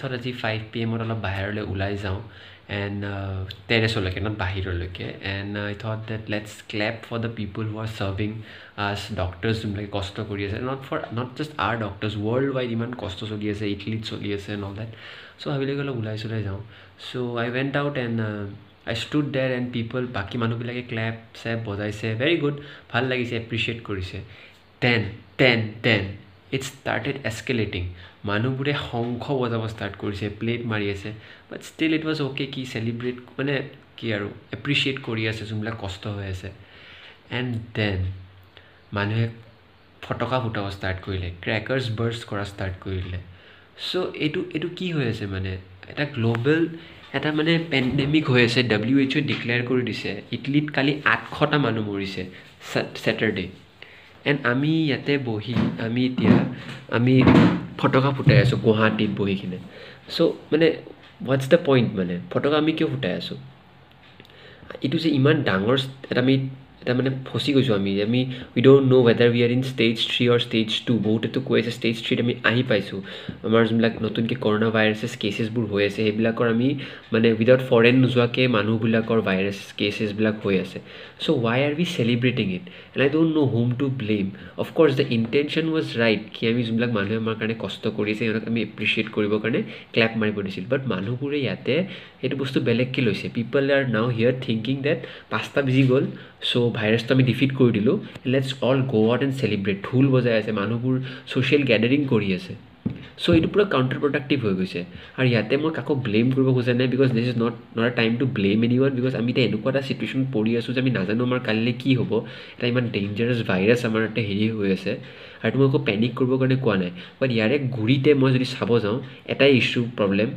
Thought আজি five P এমত অলপ বাহিৰলৈ ওলাই যাওঁ এণ্ড টেৰেছলৈকে নট বাহিৰলৈকে and I thought that let's clap for the people who are serving us doctors যোনবিলাকে কষ্ট কৰি আছে not for not just our doctors worldwide ইমান কষ্ট চলি আছে ইটলিত চলি আছে নল দেট চ' ভাবিলে অলপ ওলাই চলাই যাওঁ so' I went out and I stood there and people বাকী মানুহবিলাকে ক্লেপ চেপ বজাইছে ভেৰি গুড ভাল লাগিছে এপ্ৰিচিয়েট কৰিছে ten ten ten it's started escalating মানুহবোৰে শংখ বজাব ষ্টাৰ্ট কৰিছে প্লেট মাৰি আছে but still it was okay কি চেলিব্ৰেট মানে কি আৰু এপ্ৰিচিয়েট কৰি আছে যোনবিলাক কষ্ট হৈ আছে। এণ্ড দেন মানুহে ফটকা ফুটাব ষ্টাৰ্ট কৰিলে ক্ৰেকাৰ্ছ বাৰ্ষ্ট কৰা ষ্টাৰ্ট কৰিলে। চ' এইটো এইটো কি হৈ আছে মানে এটা গ্ল'বেল এটা মানে পেণ্ডেমিক হৈ আছে ডাব্লিউ এইচ অ'ই ডিক্লেয়াৰ কৰি দিছে ইটলীত কালি আঠশটা মানুহ মৰিছে ছেটাৰডে এণ্ড আমি ইয়াতে বহি আমি এতিয়া আমি ফটকা ফুটাই আছোঁ গুৱাহাটীত বহি কিনে। চ' মানে হোৱাটছ দ্য পইণ্ট মানে? ফটকা আমি কিয় ফুটাই আছোঁ? এইটো যে ইমান ডাঙৰ এটা আমি এটা মানে ফচি গৈছোঁ আমি। আমি we don't know' whether we are in stage three or stage two বহুতেতো কৈ আছে ষ্টেজ থ্ৰীত আমি আহি পাইছোঁ। আমাৰ যোনবিলাক নতুনকৈ কৰোণা ভাইৰাছেছ কেচেছবোৰ হৈ আছে সেইবিলাকৰ আমি মানে উইদাউট ফৰেন নোযোৱাকৈ মানুহবিলাকৰ ভাইৰাছ কেচেছবিলাক হৈ আছে। So' why are we celebrating it and I don't know' whom to blame of course the intention was right কি আমি যোনবিলাক মানুহে আমাৰ কাৰণে কষ্ট কৰিছে সিহঁতক আমি এপ্ৰিচিয়েট কৰিবৰ কাৰণে ক্লেপ মাৰিব দিছিল। বাট মানুহবোৰে ইয়াতে সেইটো বস্তু বেলেগকৈ লৈছে। People are now here thinking that পাঁচটা বিজি গ'ল। চ' ভাইৰাছটো আমি ডিফিট কৰি দিলোঁ। Let's all go' out and celebrate ঢোল বজাই আছে মানুহবোৰ ছ'চিয়েল গেডাৰিং কৰি আছে। চ' এইটো পূৰা কাউণ্টাৰ প্ৰডাক্টিভ হৈ গৈছে। আৰু ইয়াতে মই কাকো ব্লেম কৰিব খোজা নাই because this is not not a time to blame any ওৱান বিকজ আমি এতিয়া এনেকুৱা এটা চিটুৱেশ্যন পৰি আছোঁ যে আমি নাজানো আমাৰ কালিলৈ কি হ'ব। এটা ইমান ডেঞ্জাৰাছ ভাইৰাছ আমাৰ ইয়াতে হেৰি হৈ আছে। আৰু মই একো পেনিক কৰিবৰ কাৰণে কোৱা নাই। বাট ইয়াৰে ঘূৰিতে মই যদি চাব যাওঁ এটাই ইছ্যু প্ৰব্লেম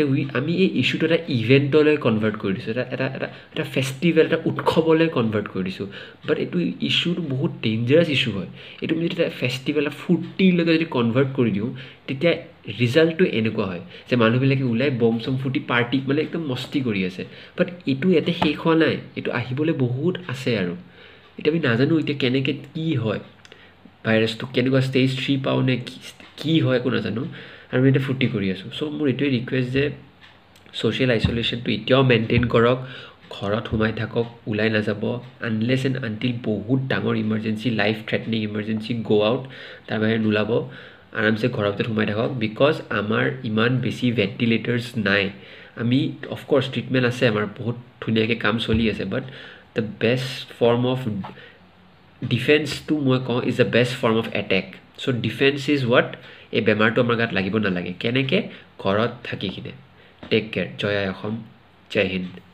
যে উই আমি এই ইছ্যুটো এটা ইভেণ্টলৈ কনভাৰ্ট কৰি দিছোঁ এটা এটা এটা এটা ফেষ্টিভেল এটা উৎসৱলৈ কনভাৰ্ট কৰি দিছোঁ। বাট এইটো ইছ্যুটো বহুত ডেঞ্জাৰাছ ইছ্যু হয়। এইটো আমি যদি এটা ফেষ্টিভেল এটা ফূৰ্তিলৈকে যদি কনভাৰ্ট কৰি দিওঁ তেতিয়া ৰিজাল্টটো এনেকুৱা হয় যে মানুহবিলাকে ওলাই বম চম ফূৰ্তি পাৰ্টি মানে একদম মস্তি কৰি আছে। বাট এইটো ইয়াতে শেষ হোৱা নাই। এইটো আহিবলৈ বহুত আছে আৰু। এতিয়া আমি নাজানো এতিয়া কেনেকৈ কি হয়। ভাইৰাছটো কেনেকুৱা ষ্টেজ থ্ৰী পাওঁ নে কি হয় একো নাজানো। আৰু এতিয়া ফূৰ্তি কৰি আছোঁ। চ' মোৰ এইটোৱে ৰিকুৱেষ্ট যে ছ'চিয়েল আইচলেশ্যনটো এতিয়াও মেইনটেইন কৰক ঘৰত সোমাই থাকক ওলাই নাযাব আনলেছ এণ্ড আনটিল বহুত ডাঙৰ emergency life threatening emergency go' out তাৰ বাহিৰে নোলাব আৰামছে ঘৰৰ ভিতৰত সোমাই থাকক বিকজ আমাৰ ইমান বেছি ভেণ্টিলেটাৰ্ছ নাই। আমি অফক'ৰ্ছ ট্ৰিটমেণ্ট আছে আমাৰ বহুত ধুনীয়াকৈ কাম চলি আছে but the best form of ডিফেন্সটো মই কওঁ is the best form of attack so' defence is what এই বেমাৰটো আমাৰ গাত লাগিব নালাগে। কেনেকৈ? ঘৰত থাকি কিনে। টেক কেয়াৰ জয় আই অসম। জয় হিন্দ।